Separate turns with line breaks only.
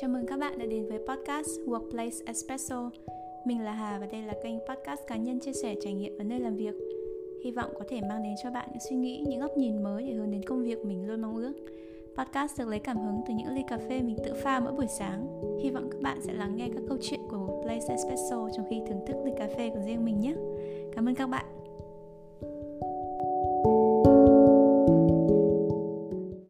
Chào mừng các bạn đã đến với podcast Workplace Espresso. Mình là Hà và đây là kênh podcast cá nhân chia sẻ trải nghiệm ở nơi làm việc. Hy vọng có thể mang đến cho bạn những suy nghĩ, những góc nhìn mới để hướng đến công việc mình luôn mong ước. Podcast được lấy cảm hứng từ những ly cà phê mình tự pha mỗi buổi sáng. Hy vọng các bạn sẽ lắng nghe các câu chuyện của Workplace Espresso trong khi thưởng thức ly cà phê của riêng mình nhé. Cảm ơn các bạn.